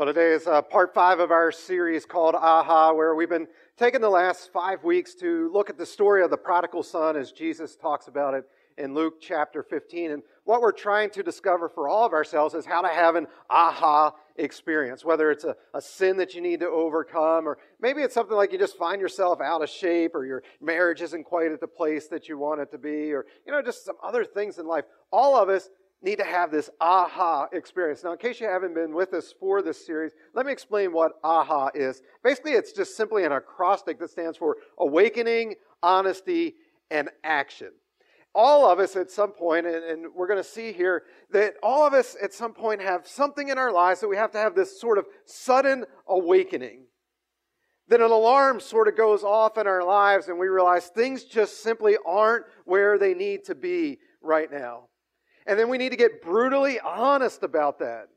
Well, today is uh, part five of our series called Aha, where we've been taking the last five weeks to look at the story of the prodigal son as Jesus talks about it in Luke chapter 15. And what we're trying to discover for all of ourselves is how to have an aha experience, whether it's a, a sin that you need to overcome, or maybe it's something like you just find yourself out of shape, or your marriage isn't quite at the place that you want it to be, or, you know, just some other things in life. All of us need to have this aha experience. Now, in case you haven't been with us for this series, let me explain what aha is. Basically, it's just simply an acrostic that stands for awakening, honesty, and action. All of us at some point, and, and we're going to see here that all of us at some point have something in our lives that we have to have this sort of sudden awakening. Then an alarm sort of goes off in our lives, and we realize things just simply aren't where they need to be right now. And then we need to get brutally honest about that.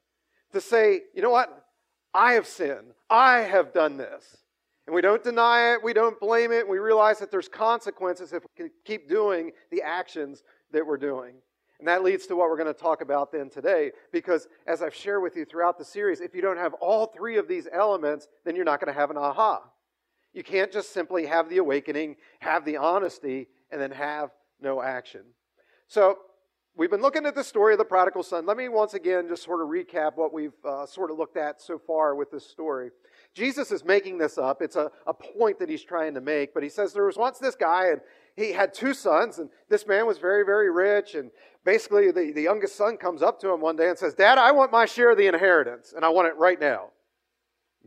To say, you know what? I have sinned. I have done this. And we don't deny it, we don't blame it, we realize that there's consequences if we keep doing the actions that we're doing. And that leads to what we're going to talk about then today, because as I've shared with you throughout the series, if you don't have all three of these elements, then you're not going to have an aha. You can't just simply have the awakening, have the honesty, and then have no action. So We've been looking at the story of the prodigal son. Let me once again just sort of recap what we've uh, sort of looked at so far with this story. Jesus is making this up. It's a, a point that he's trying to make, but he says there was once this guy, and he had two sons, and this man was very, very rich. And basically, the, the youngest son comes up to him one day and says, Dad, I want my share of the inheritance, and I want it right now.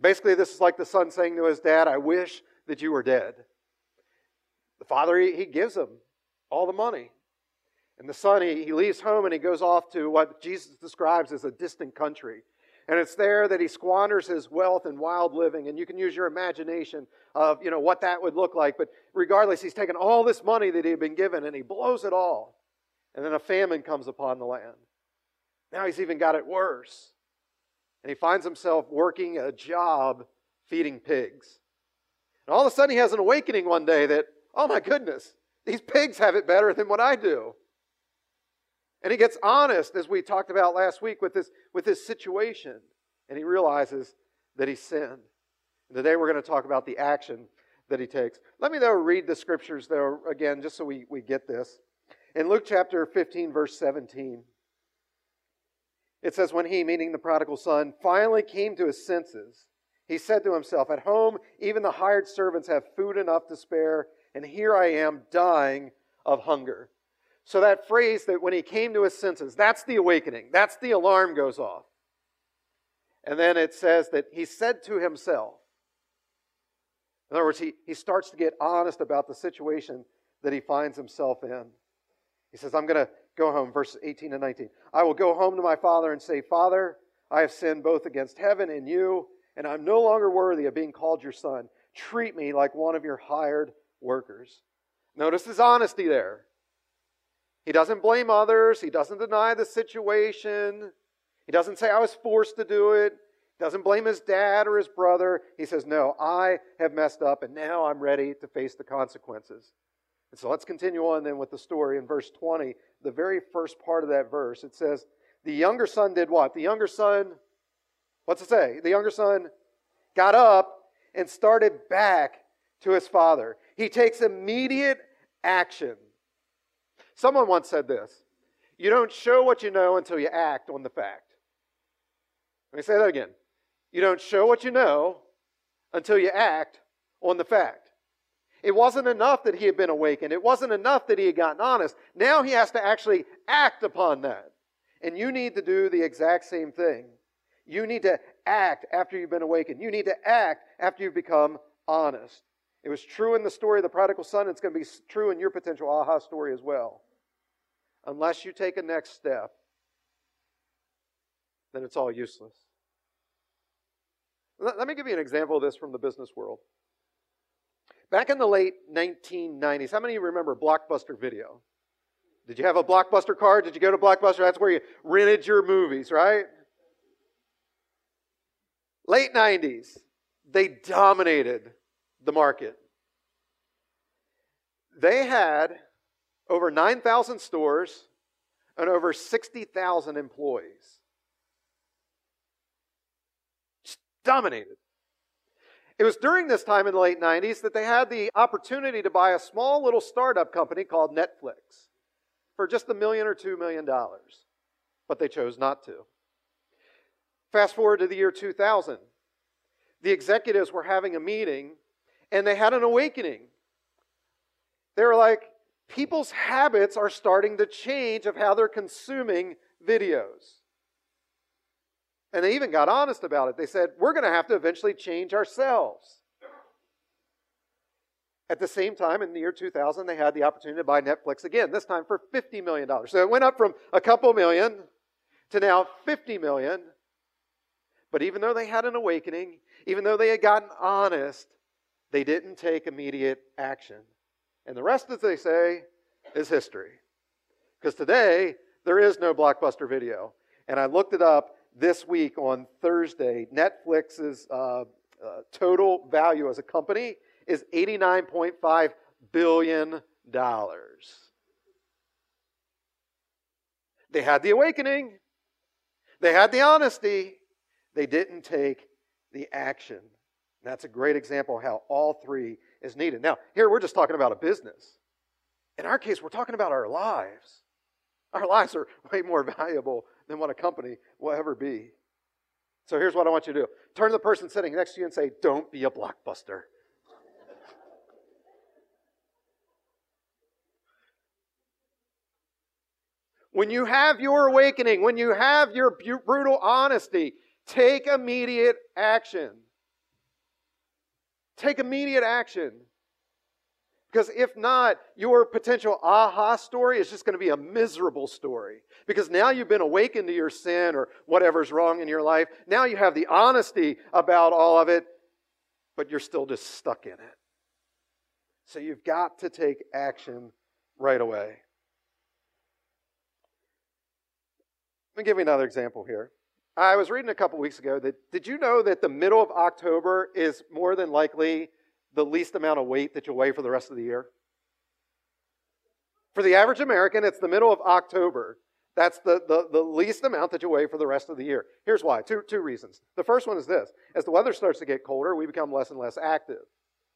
Basically, this is like the son saying to his dad, I wish that you were dead. The father, he, he gives him all the money. And the son, he, he leaves home and he goes off to what Jesus describes as a distant country. And it's there that he squanders his wealth in wild living. And you can use your imagination of, you know, what that would look like. But regardless, he's taken all this money that he had been given and he blows it all. And then a famine comes upon the land. Now he's even got it worse. And he finds himself working a job feeding pigs. And all of a sudden he has an awakening one day that, oh my goodness, these pigs have it better than what I do. And he gets honest, as we talked about last week, with this, with this situation. And he realizes that he sinned. And today we're going to talk about the action that he takes. Let me, though, read the scriptures, though, again, just so we, we get this. In Luke chapter 15, verse 17, it says, When he, meaning the prodigal son, finally came to his senses, he said to himself, At home, even the hired servants have food enough to spare, and here I am dying of hunger. So, that phrase that when he came to his senses, that's the awakening. That's the alarm goes off. And then it says that he said to himself, in other words, he, he starts to get honest about the situation that he finds himself in. He says, I'm going to go home, verses 18 and 19. I will go home to my father and say, Father, I have sinned both against heaven and you, and I'm no longer worthy of being called your son. Treat me like one of your hired workers. Notice his honesty there. He doesn't blame others. He doesn't deny the situation. He doesn't say, I was forced to do it. He doesn't blame his dad or his brother. He says, No, I have messed up, and now I'm ready to face the consequences. And so let's continue on then with the story in verse 20, the very first part of that verse. It says, The younger son did what? The younger son, what's it say? The younger son got up and started back to his father. He takes immediate action. Someone once said this You don't show what you know until you act on the fact. Let me say that again. You don't show what you know until you act on the fact. It wasn't enough that he had been awakened. It wasn't enough that he had gotten honest. Now he has to actually act upon that. And you need to do the exact same thing. You need to act after you've been awakened. You need to act after you've become honest. It was true in the story of the prodigal son. It's going to be true in your potential aha story as well unless you take a next step, then it's all useless. Let me give you an example of this from the business world. Back in the late 1990s, how many of you remember Blockbuster Video? Did you have a Blockbuster card? Did you go to Blockbuster? That's where you rented your movies, right? Late 90s, they dominated the market. They had over 9,000 stores, and over 60,000 employees. dominated. It was during this time in the late 90s that they had the opportunity to buy a small little startup company called Netflix for just a million or two million dollars. But they chose not to. Fast forward to the year 2000. The executives were having a meeting and they had an awakening. They were like, people's habits are starting to change of how they're consuming videos. And they even got honest about it. They said, we're going to have to eventually change ourselves. At the same time, in the year 2000, they had the opportunity to buy Netflix again, this time for $50 million. So it went up from a couple million to now 50 million. But even though they had an awakening, even though they had gotten honest, they didn't take immediate action. And the rest, as they say, is history. Because today, there is no blockbuster video. And I looked it up this week on Thursday. Netflix's uh, uh, total value as a company is $89.5 billion. They had the awakening, they had the honesty, they didn't take the action. That's a great example of how all three is needed. Now, here we're just talking about a business. In our case, we're talking about our lives. Our lives are way more valuable than what a company will ever be. So here's what I want you to do turn to the person sitting next to you and say, Don't be a blockbuster. When you have your awakening, when you have your brutal honesty, take immediate action. Take immediate action. Because if not, your potential aha story is just going to be a miserable story. Because now you've been awakened to your sin or whatever's wrong in your life. Now you have the honesty about all of it, but you're still just stuck in it. So you've got to take action right away. Let me give you another example here. I was reading a couple weeks ago that did you know that the middle of October is more than likely the least amount of weight that you'll weigh for the rest of the year? For the average American, it's the middle of October. That's the, the, the least amount that you weigh for the rest of the year. Here's why two, two reasons. The first one is this as the weather starts to get colder, we become less and less active.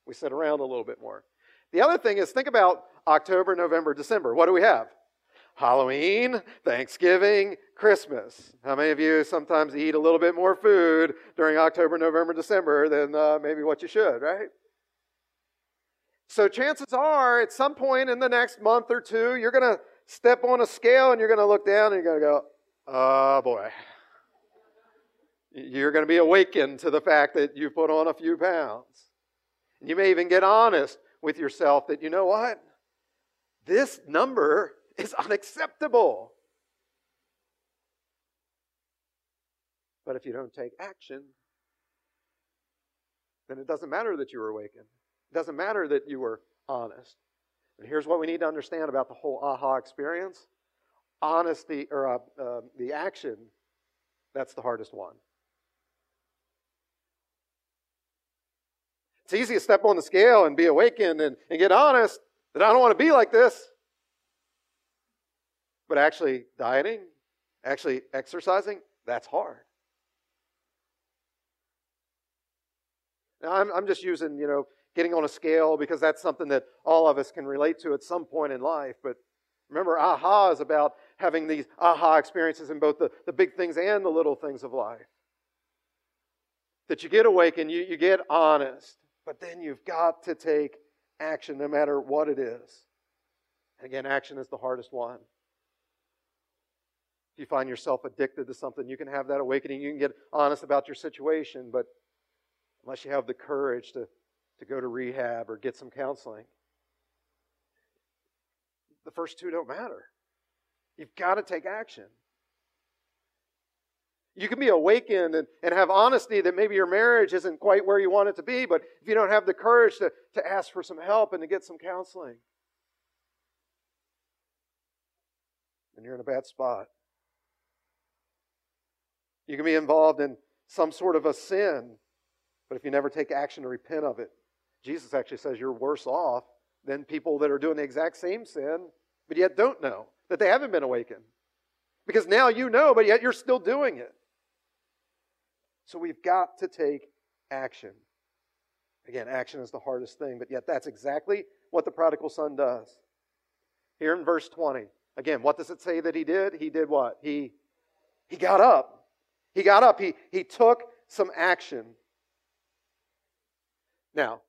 We sit around a little bit more. The other thing is think about October, November, December. What do we have? Halloween, Thanksgiving, Christmas. How many of you sometimes eat a little bit more food during October, November, December than uh, maybe what you should, right? So chances are, at some point in the next month or two, you're going to step on a scale and you're going to look down and you're going to go, oh boy. You're going to be awakened to the fact that you put on a few pounds. You may even get honest with yourself that, you know what? This number is unacceptable. But if you don't take action, then it doesn't matter that you were awakened. It doesn't matter that you were honest. And here's what we need to understand about the whole aha experience honesty, or uh, uh, the action, that's the hardest one. It's easy to step on the scale and be awakened and, and get honest that I don't want to be like this. But actually, dieting, actually exercising, that's hard. Now, I'm, I'm just using, you know, getting on a scale because that's something that all of us can relate to at some point in life. But remember, aha is about having these aha experiences in both the, the big things and the little things of life. That you get awakened, you, you get honest, but then you've got to take action no matter what it is. And again, action is the hardest one. You find yourself addicted to something, you can have that awakening. You can get honest about your situation, but unless you have the courage to to go to rehab or get some counseling. The first two don't matter. You've got to take action. You can be awakened and, and have honesty that maybe your marriage isn't quite where you want it to be, but if you don't have the courage to, to ask for some help and to get some counseling, then you're in a bad spot. You can be involved in some sort of a sin, but if you never take action to repent of it, Jesus actually says you're worse off than people that are doing the exact same sin, but yet don't know that they haven't been awakened. Because now you know, but yet you're still doing it. So we've got to take action. Again, action is the hardest thing, but yet that's exactly what the prodigal son does. Here in verse 20, again, what does it say that he did? He did what? He, he got up. He got up. He, he took some action. Now,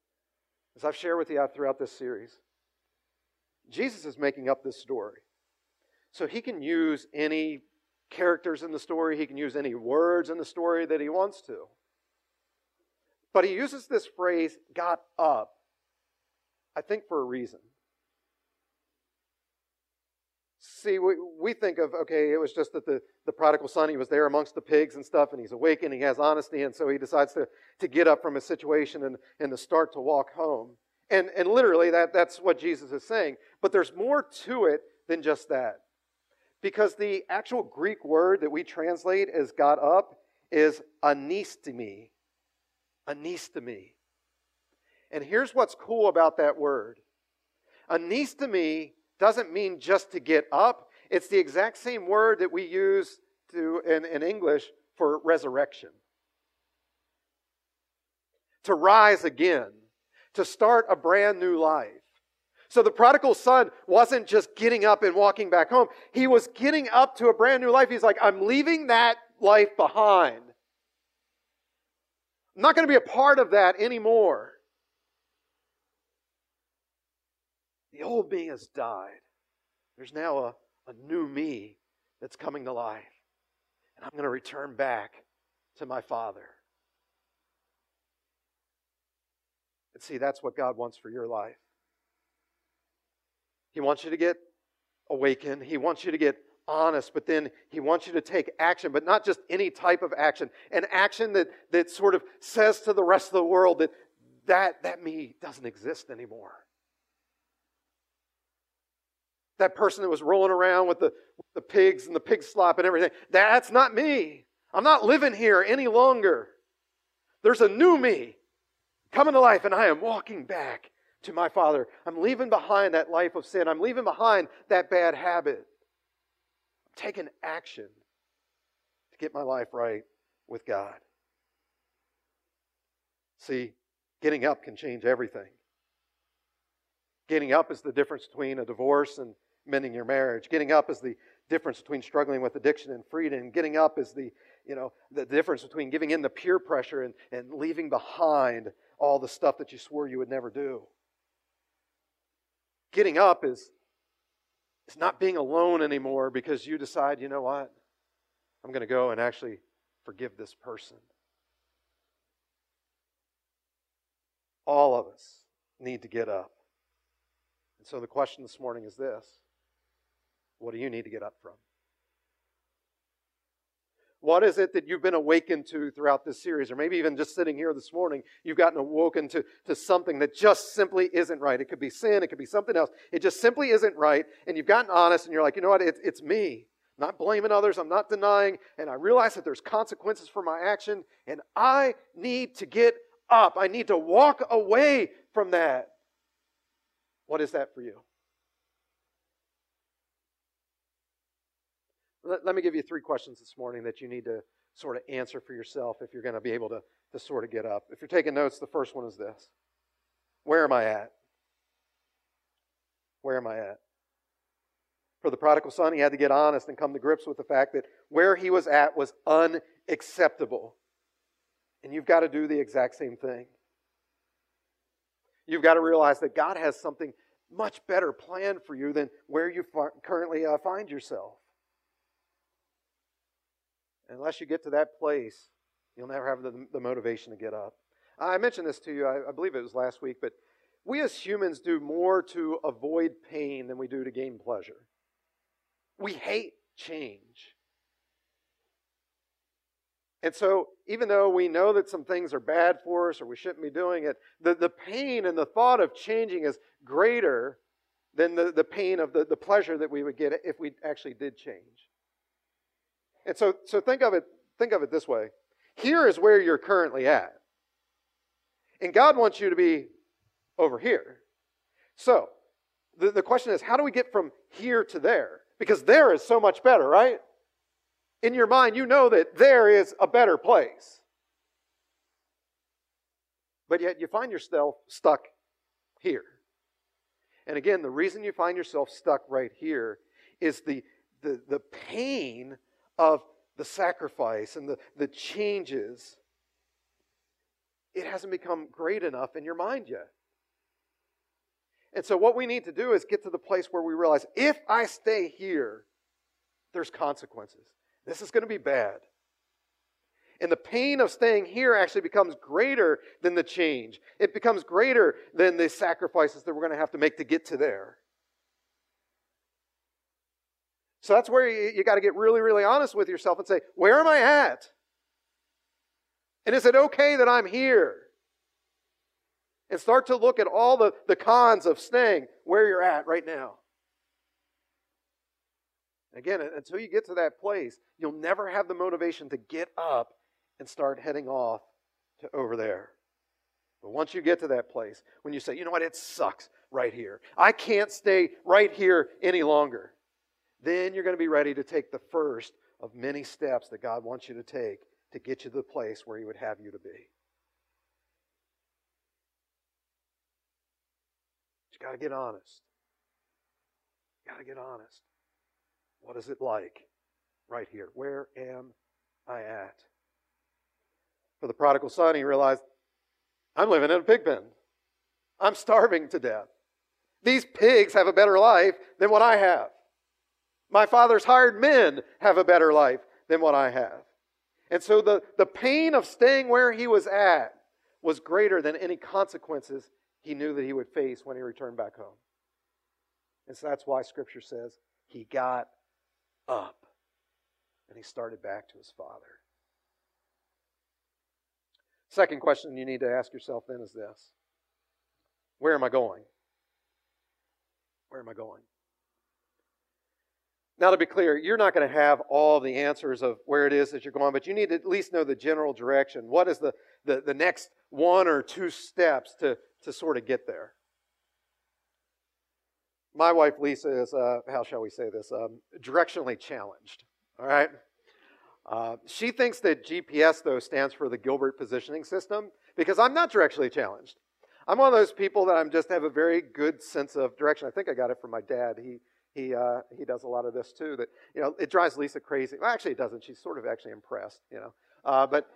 as I've shared with you throughout this series, Jesus is making up this story. So he can use any characters in the story, he can use any words in the story that he wants to. But he uses this phrase, got up, I think for a reason. See, we, we think of, okay, it was just that the, the prodigal son, he was there amongst the pigs and stuff, and he's awakened, he has honesty, and so he decides to, to get up from his situation and, and to start to walk home. And, and literally, that, that's what Jesus is saying. But there's more to it than just that. Because the actual Greek word that we translate as got up is anistemi. Anistemi. And here's what's cool about that word. Anistemi doesn't mean just to get up. It's the exact same word that we use to, in, in English for resurrection. To rise again, to start a brand new life. So the prodigal son wasn't just getting up and walking back home. He was getting up to a brand new life. He's like, I'm leaving that life behind. I'm not going to be a part of that anymore. The old me has died. There's now a, a new me that's coming to life. And I'm going to return back to my Father. And see, that's what God wants for your life. He wants you to get awakened. He wants you to get honest, but then he wants you to take action, but not just any type of action. An action that, that sort of says to the rest of the world that that, that me doesn't exist anymore. That person that was rolling around with the, the pigs and the pig slop and everything, that's not me. I'm not living here any longer. There's a new me coming to life, and I am walking back to my Father. I'm leaving behind that life of sin. I'm leaving behind that bad habit. I'm taking action to get my life right with God. See, getting up can change everything. Getting up is the difference between a divorce and mending your marriage. Getting up is the difference between struggling with addiction and freedom. Getting up is the, you know, the difference between giving in the peer pressure and, and leaving behind all the stuff that you swore you would never do. Getting up is, is not being alone anymore because you decide, you know what? I'm going to go and actually forgive this person. All of us need to get up. And so the question this morning is this What do you need to get up from? What is it that you've been awakened to throughout this series? Or maybe even just sitting here this morning, you've gotten awoken to, to something that just simply isn't right. It could be sin, it could be something else. It just simply isn't right. And you've gotten honest and you're like, you know what? It, it's me. I'm not blaming others, I'm not denying. And I realize that there's consequences for my action. And I need to get up. I need to walk away from that. What is that for you? Let, let me give you three questions this morning that you need to sort of answer for yourself if you're going to be able to, to sort of get up. If you're taking notes, the first one is this Where am I at? Where am I at? For the prodigal son, he had to get honest and come to grips with the fact that where he was at was unacceptable. And you've got to do the exact same thing. You've got to realize that God has something much better planned for you than where you currently uh, find yourself unless you get to that place, you'll never have the, the motivation to get up. I mentioned this to you, I, I believe it was last week, but we as humans do more to avoid pain than we do to gain pleasure. We hate change. And so, even though we know that some things are bad for us or we shouldn't be doing it, the, the pain and the thought of changing is greater than the, the pain of the, the pleasure that we would get if we actually did change. And so, so think of it, think of it this way. Here is where you're currently at. And God wants you to be over here. So, the, the question is, how do we get from here to there? Because there is so much better, right? In your mind, you know that there is a better place. but yet you find yourself stuck here. And again, the reason you find yourself stuck right here is the, the, the pain of the sacrifice and the, the changes. It hasn't become great enough in your mind yet. And so, what we need to do is get to the place where we realize if I stay here, there's consequences. This is going to be bad. And the pain of staying here actually becomes greater than the change. It becomes greater than the sacrifices that we're going to have to make to get to there. So that's where you, you got to get really, really honest with yourself and say, where am I at? And is it okay that I'm here? And start to look at all the, the cons of staying where you're at right now. Again, until you get to that place, you'll never have the motivation to get up and start heading off to over there. But once you get to that place, when you say, you know what, it sucks right here, I can't stay right here any longer, then you're going to be ready to take the first of many steps that God wants you to take to get you to the place where He would have you to be. you got to get honest. You got to get honest. What is it like right here? Where am I at? For the prodigal son, he realized, I'm living in a pig pen. I'm starving to death. These pigs have a better life than what I have. My father's hired men have a better life than what I have. And so the, the pain of staying where he was at was greater than any consequences he knew that he would face when he returned back home. And so that's why Scripture says he got up and he started back to his father. Second question you need to ask yourself then is this Where am I going? Where am I going? Now, to be clear, you're not going to have all the answers of where it is that you're going, but you need to at least know the general direction. What is the, the, the next one or two steps to, to sort of get there? My wife Lisa is, uh, how shall we say this, um, directionally challenged. All right? Uh, she thinks that GPS, though, stands for the Gilbert Positioning System because I'm not directionally challenged. I'm one of those people that I'm just have a very good sense of direction. I think I got it from my dad. He he uh, he does a lot of this too. That you know it drives Lisa crazy. Well, actually, it doesn't. She's sort of actually impressed. You know, uh, but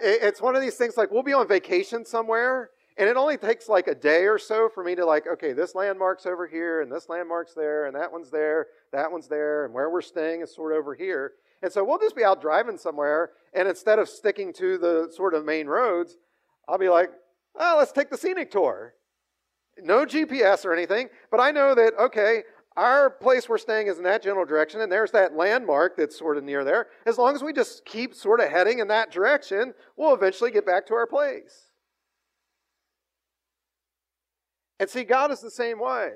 it, it's one of these things like we'll be on vacation somewhere, and it only takes like a day or so for me to like, okay, this landmark's over here, and this landmark's there, and that one's there, that one's there, and where we're staying is sort of over here. And so we'll just be out driving somewhere, and instead of sticking to the sort of main roads, I'll be like, oh, let's take the scenic tour. No GPS or anything, but I know that, okay, our place we're staying is in that general direction, and there's that landmark that's sort of near there. As long as we just keep sort of heading in that direction, we'll eventually get back to our place. And see, God is the same way.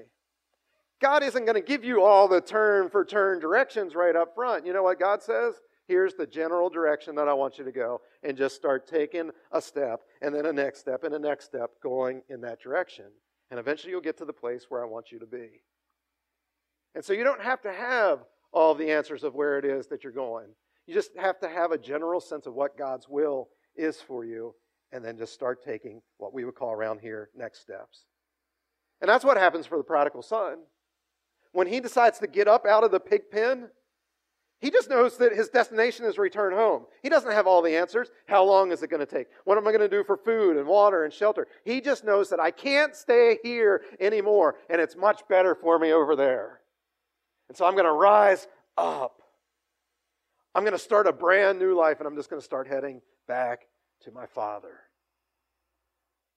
God isn't going to give you all the turn for turn directions right up front. You know what God says? Here's the general direction that I want you to go, and just start taking a step, and then a next step, and a next step going in that direction. And eventually you'll get to the place where I want you to be. And so you don't have to have all the answers of where it is that you're going. You just have to have a general sense of what God's will is for you, and then just start taking what we would call around here next steps. And that's what happens for the prodigal son. When he decides to get up out of the pig pen, he just knows that his destination is return home. He doesn't have all the answers. How long is it going to take? What am I going to do for food and water and shelter? He just knows that I can't stay here anymore, and it's much better for me over there. And so I'm going to rise up. I'm going to start a brand new life, and I'm just going to start heading back to my Father.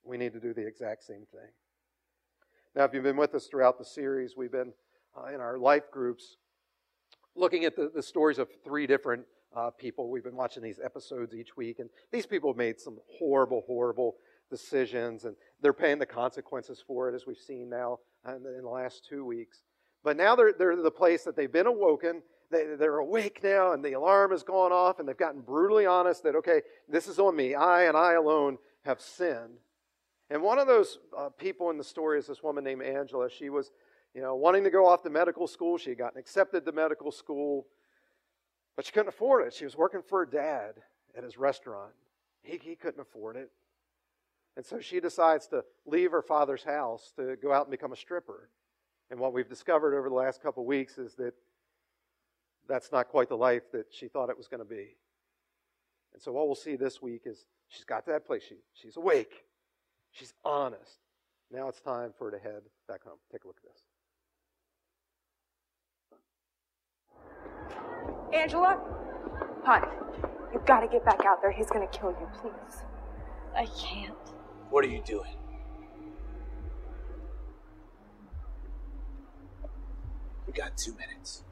We need to do the exact same thing. Now, if you've been with us throughout the series, we've been uh, in our life groups looking at the, the stories of three different uh, people. We've been watching these episodes each week, and these people have made some horrible, horrible decisions, and they're paying the consequences for it, as we've seen now in the, in the last two weeks. But now they're, they're the place that they've been awoken. They, they're awake now, and the alarm has gone off, and they've gotten brutally honest that, okay, this is on me. I and I alone have sinned. And one of those uh, people in the story is this woman named Angela. She was, you know, wanting to go off to medical school. She had gotten accepted to medical school, but she couldn't afford it. She was working for her dad at his restaurant. He, he couldn't afford it. And so she decides to leave her father's house to go out and become a stripper. And what we've discovered over the last couple of weeks is that that's not quite the life that she thought it was going to be. And so what we'll see this week is she's got to that place. She, she's awake. She's honest. Now it's time for her to head back home. Take a look at this. Angela? Hon, you've got to get back out there. He's going to kill you, please. I can't. What are you doing? You got two minutes.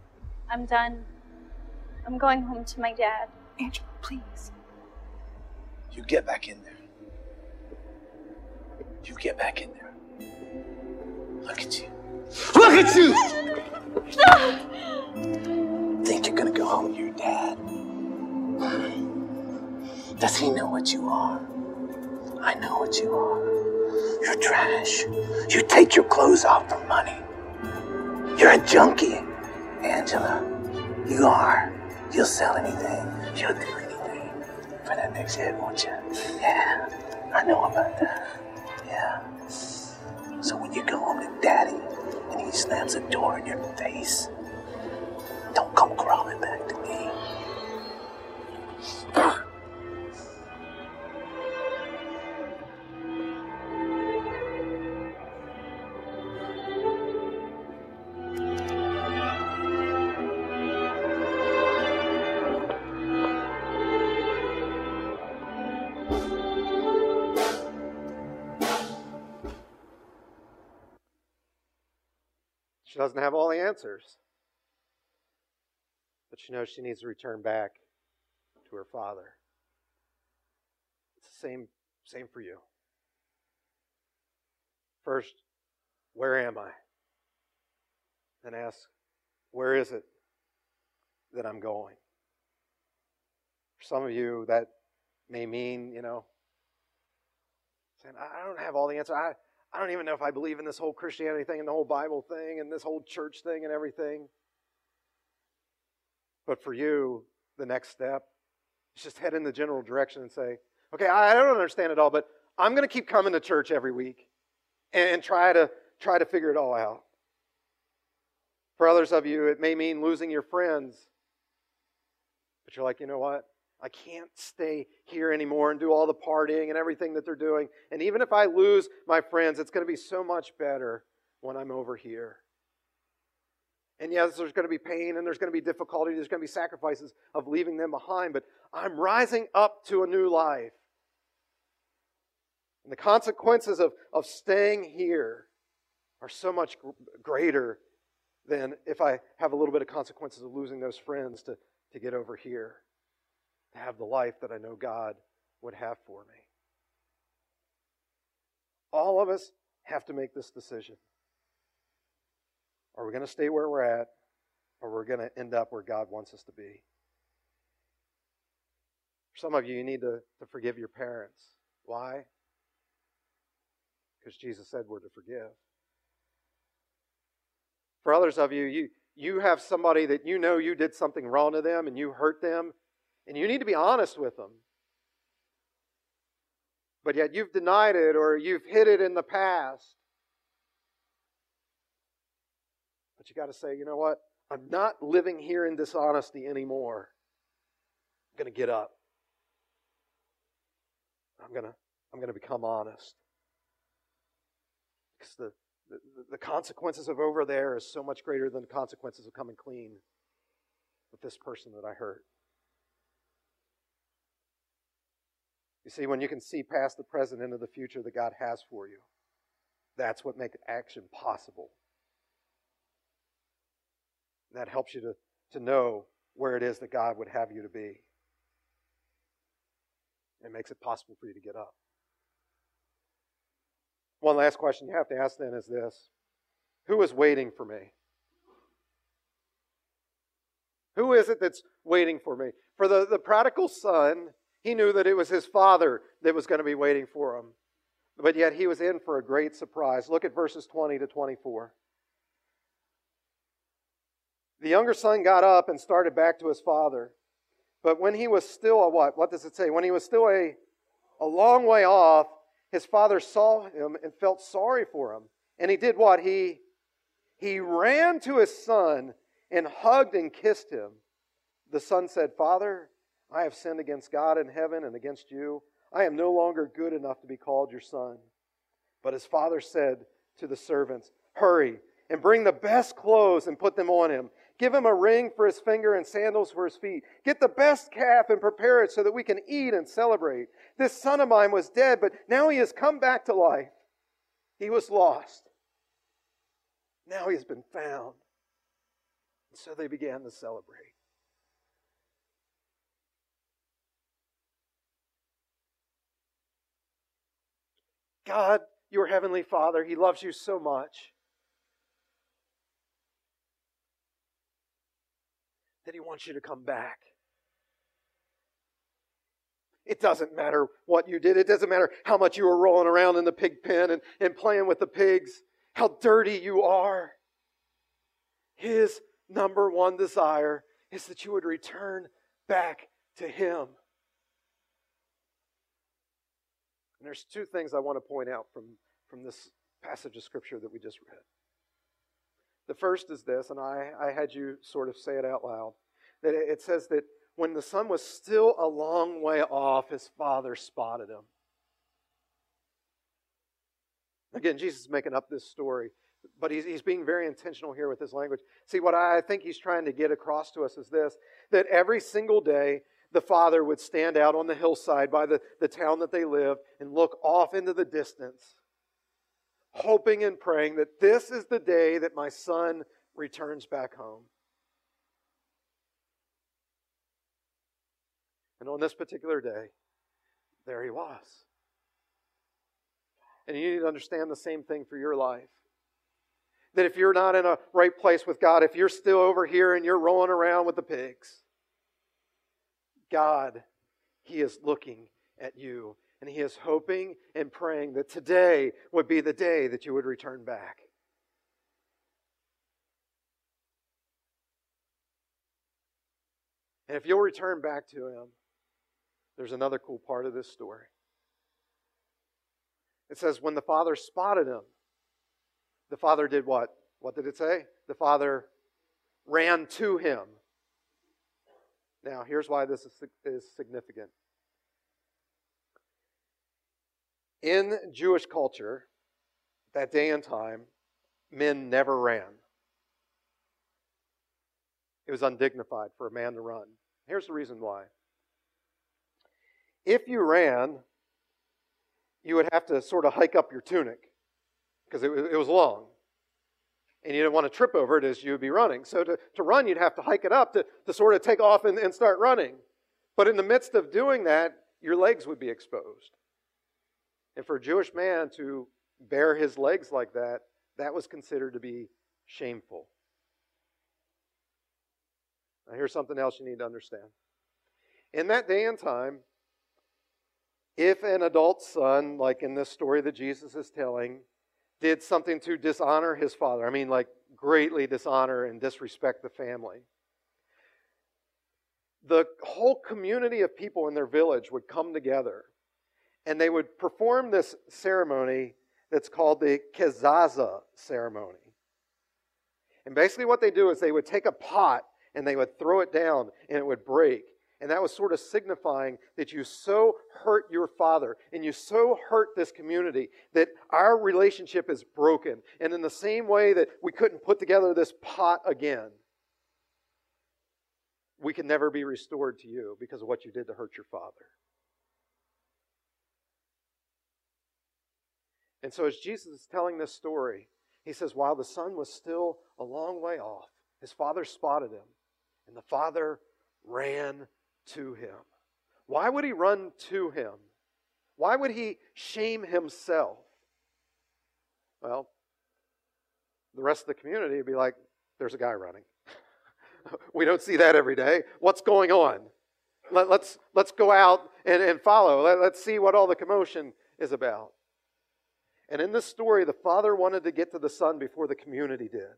I'm done. I'm going home to my dad. Angela, please. You get back in there. You get back in there. Look at you. Look at you! Gonna go home to your dad? Does he know what you are? I know what you are. You're trash. You take your clothes off for money. You're a junkie, Angela. You are. You'll sell anything. You'll do anything for that next hit, won't you? Yeah, I know about that. Yeah. So when you go home to daddy and he slams a door in your face, don't come crawling back to me. She doesn't have all the answers. But she knows she needs to return back to her father. It's the same, same for you. First, where am I? Then ask, where is it that I'm going? For some of you, that may mean, you know, saying, I don't have all the answers. I, I don't even know if I believe in this whole Christianity thing and the whole Bible thing and this whole church thing and everything. But for you, the next step is just head in the general direction and say, okay, I don't understand it all, but I'm going to keep coming to church every week and try to try to figure it all out. For others of you, it may mean losing your friends. But you're like, you know what? I can't stay here anymore and do all the partying and everything that they're doing. And even if I lose my friends, it's going to be so much better when I'm over here. And yes, there's going to be pain and there's going to be difficulty, there's going to be sacrifices of leaving them behind, but I'm rising up to a new life. And the consequences of, of staying here are so much greater than if I have a little bit of consequences of losing those friends to, to get over here to have the life that I know God would have for me. All of us have to make this decision. Are we going to stay where we're at, or are we're going to end up where God wants us to be? For some of you, you need to, to forgive your parents. Why? Because Jesus said we're to forgive. For others of you, you, you have somebody that you know you did something wrong to them and you hurt them and you need to be honest with them. But yet you've denied it or you've hid it in the past. You got to say, you know what? I'm not living here in dishonesty anymore. I'm going to get up. I'm going to I'm going to become honest. Because the, the, the consequences of over there is so much greater than the consequences of coming clean with this person that I hurt. You see, when you can see past the present into the future that God has for you, that's what makes action possible. That helps you to, to know where it is that God would have you to be. It makes it possible for you to get up. One last question you have to ask then is this Who is waiting for me? Who is it that's waiting for me? For the, the prodigal son, he knew that it was his father that was going to be waiting for him. But yet he was in for a great surprise. Look at verses 20 to 24. The younger son got up and started back to his father. But when he was still a what? What does it say? When he was still a, a long way off, his father saw him and felt sorry for him. And he did what? He, he ran to his son and hugged and kissed him. The son said, Father, I have sinned against God in heaven and against you. I am no longer good enough to be called your son. But his father said to the servants, Hurry and bring the best clothes and put them on him. Give him a ring for his finger and sandals for his feet. Get the best calf and prepare it so that we can eat and celebrate. This son of mine was dead, but now he has come back to life. He was lost. Now he has been found. And so they began to celebrate. God, your heavenly Father, He loves you so much that He wants you to come back. It doesn't matter what you did. It doesn't matter how much you were rolling around in the pig pen and, and playing with the pigs, how dirty you are. His number one desire is that you would return back to Him. And there's two things I want to point out from, from this passage of Scripture that we just read. The first is this, and I, I had you sort of say it out loud that it says that when the son was still a long way off, his father spotted him. Again, Jesus is making up this story, but he's, he's being very intentional here with his language. See, what I think he's trying to get across to us is this that every single day, the father would stand out on the hillside by the, the town that they lived and look off into the distance, hoping and praying that this is the day that my son returns back home. And on this particular day, there he was. And you need to understand the same thing for your life. That if you're not in a right place with God, if you're still over here and you're rolling around with the pigs, God, He is looking at you and He is hoping and praying that today would be the day that you would return back. And if you'll return back to Him, there's another cool part of this story. It says, when the father spotted him, the father did what? What did it say? The father ran to him. Now, here's why this is significant. In Jewish culture, that day and time, men never ran. It was undignified for a man to run. Here's the reason why. If you ran, you would have to sort of hike up your tunic because it, it was long. And you didn't want to trip over it as you would be running. So to, to run, you'd have to hike it up to, to sort of take off and, and start running. But in the midst of doing that, your legs would be exposed. And for a Jewish man to bare his legs like that, that was considered to be shameful. Now, here's something else you need to understand. In that day and time, if an adult son, like in this story that Jesus is telling, did something to dishonor his father, I mean, like greatly dishonor and disrespect the family, the whole community of people in their village would come together and they would perform this ceremony that's called the Kezaza ceremony. And basically, what they do is they would take a pot and they would throw it down and it would break. And that was sort of signifying that you so hurt your father and you so hurt this community that our relationship is broken. And in the same way that we couldn't put together this pot again, we can never be restored to you because of what you did to hurt your father. And so, as Jesus is telling this story, he says, While the son was still a long way off, his father spotted him, and the father ran to him. Why would he run to him? Why would he shame himself? Well, the rest of the community would be like, there's a guy running. we don't see that every day. What's going on? Let, us let's, let's go out and, and follow. Let, let's see what all the commotion is about. And in this story, the father wanted to get to the son before the community did.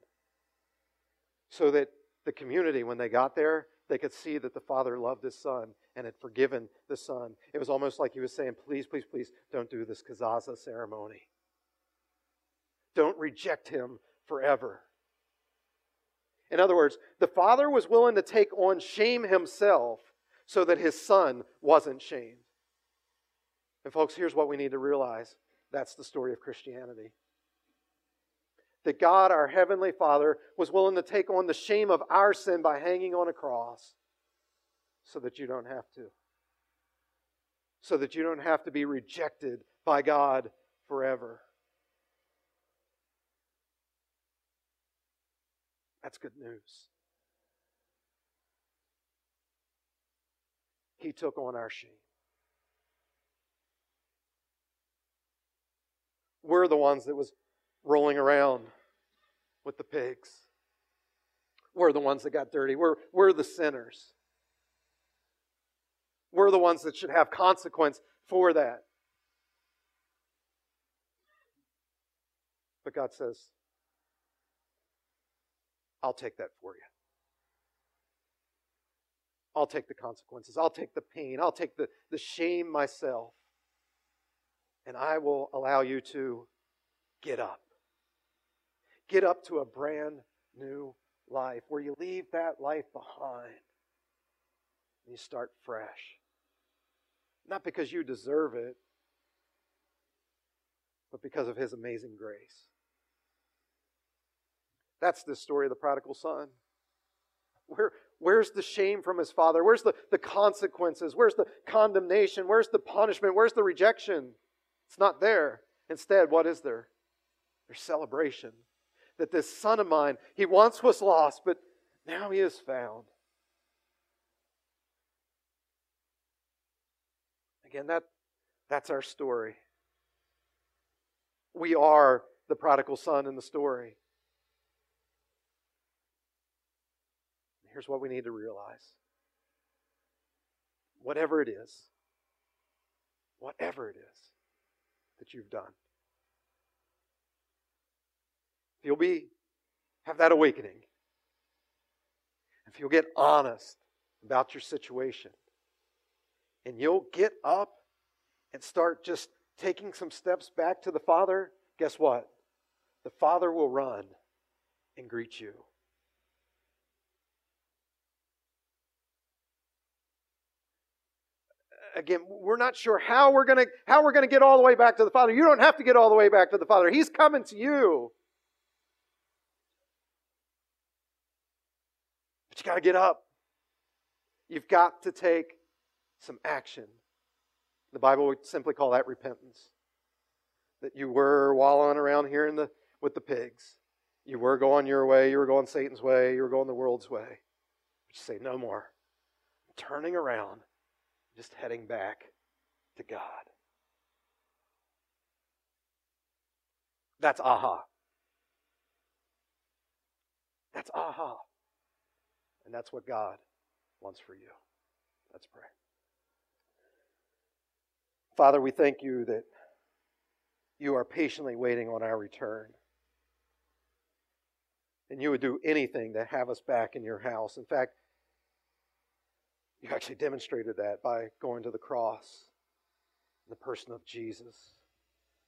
So that the community, when they got there, They could see that the Father loved his Son and had forgiven the Son. It was almost like he was saying, Please, please, please, don't do this kazaza ceremony. Don't reject him forever. In other words, the Father was willing to take on shame himself so that his Son wasn't shamed. And, folks, here's what we need to realize that's the story of Christianity. That God, our Heavenly Father, was willing to take on the shame of our sin by hanging on a cross so that you don't have to. So that you don't have to be rejected by God forever. That's good news. He took on our shame. We're the ones that was rolling around with the pigs. We're the ones that got dirty. We're, we're the sinners. We're the ones that should have consequence for that. But God says, I'll take that for you. I'll take the consequences. I'll take the pain. I'll take the, the shame myself. And I will allow you to get up. Get up to a brand new life where you leave that life behind and you start fresh. Not because you deserve it, but because of His amazing grace. That's the story of the prodigal son. Where, where's the shame from his father? Where's the, the consequences? Where's the condemnation? Where's the punishment? Where's the rejection? It's not there. Instead, what is there? There's celebration. That this son of mine, he once was lost, but now he is found. Again, that, that's our story. We are the prodigal son in the story. Here's what we need to realize whatever it is, whatever it is that you've done, if you'll be have that awakening, if you'll get honest about your situation, and you'll get up and start just taking some steps back to the Father, guess what? The Father will run and greet you. Again, we're not sure how we're going to how we're going to get all the way back to the Father. You don't have to get all the way back to the Father. He's coming to you. But you got to get up. You've got to take some action. The Bible would simply call that repentance. That you were wallowing around here in the with the pigs. You were going your way, you were going Satan's way, you were going the world's way. But you say, no more. I'm turning around just heading back to God. That's aha. That's aha. And that's what God wants for you. Let's pray. Father, we thank you that you are patiently waiting on our return. And you would do anything to have us back in your house. In fact, you actually demonstrated that by going to the cross in the person of Jesus,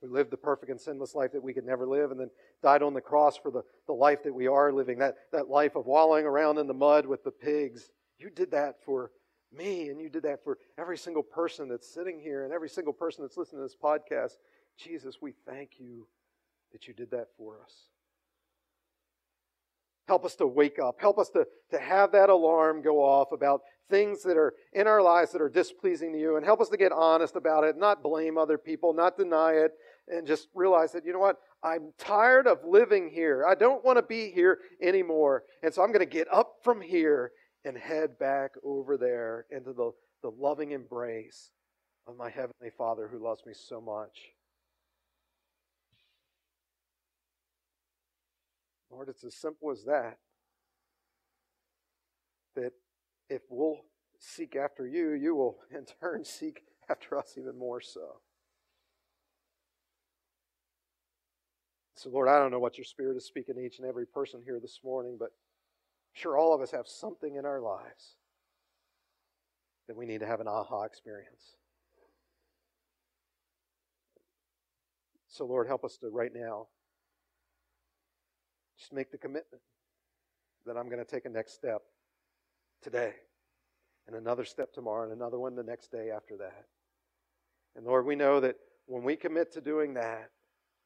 who lived the perfect and sinless life that we could never live, and then died on the cross for the, the life that we are living, that, that life of wallowing around in the mud with the pigs. You did that for me, and you did that for every single person that's sitting here and every single person that's listening to this podcast. Jesus, we thank you that you did that for us. Help us to wake up. Help us to, to have that alarm go off about things that are in our lives that are displeasing to you and help us to get honest about it, not blame other people, not deny it, and just realize that, you know what? I'm tired of living here. I don't want to be here anymore. And so I'm going to get up from here and head back over there into the, the loving embrace of my Heavenly Father who loves me so much. Lord, it's as simple as that. That if we'll seek after you, you will in turn seek after us even more so. So, Lord, I don't know what your Spirit is speaking to each and every person here this morning, but I'm sure all of us have something in our lives that we need to have an aha experience. So, Lord, help us to right now just make the commitment that I'm going to take a next step today, and another step tomorrow, and another one the next day after that. And Lord, we know that when we commit to doing that,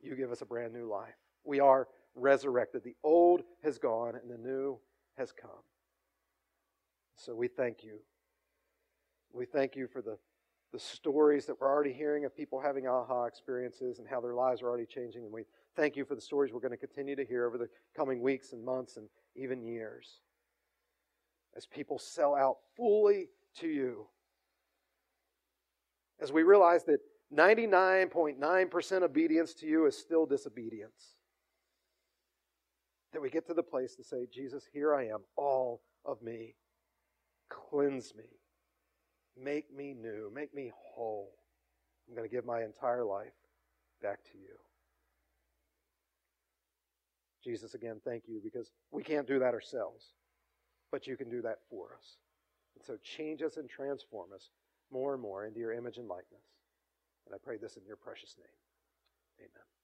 you give us a brand new life. We are resurrected. The old has gone and the new has come. So we thank you. We thank you for the, the stories that we're already hearing of people having aha experiences and how their lives are already changing. And we thank you for the stories we're going to continue to hear over the coming weeks and months and even years as people sell out fully to you. As we realize that 99.9% obedience to you is still disobedience. That we get to the place to say, Jesus, here I am, all of me. Cleanse me. Make me new. Make me whole. I'm going to give my entire life back to you. Jesus, again, thank you because we can't do that ourselves, but you can do that for us. And so change us and transform us more and more into your image and likeness. And I pray this in your precious name. Amen.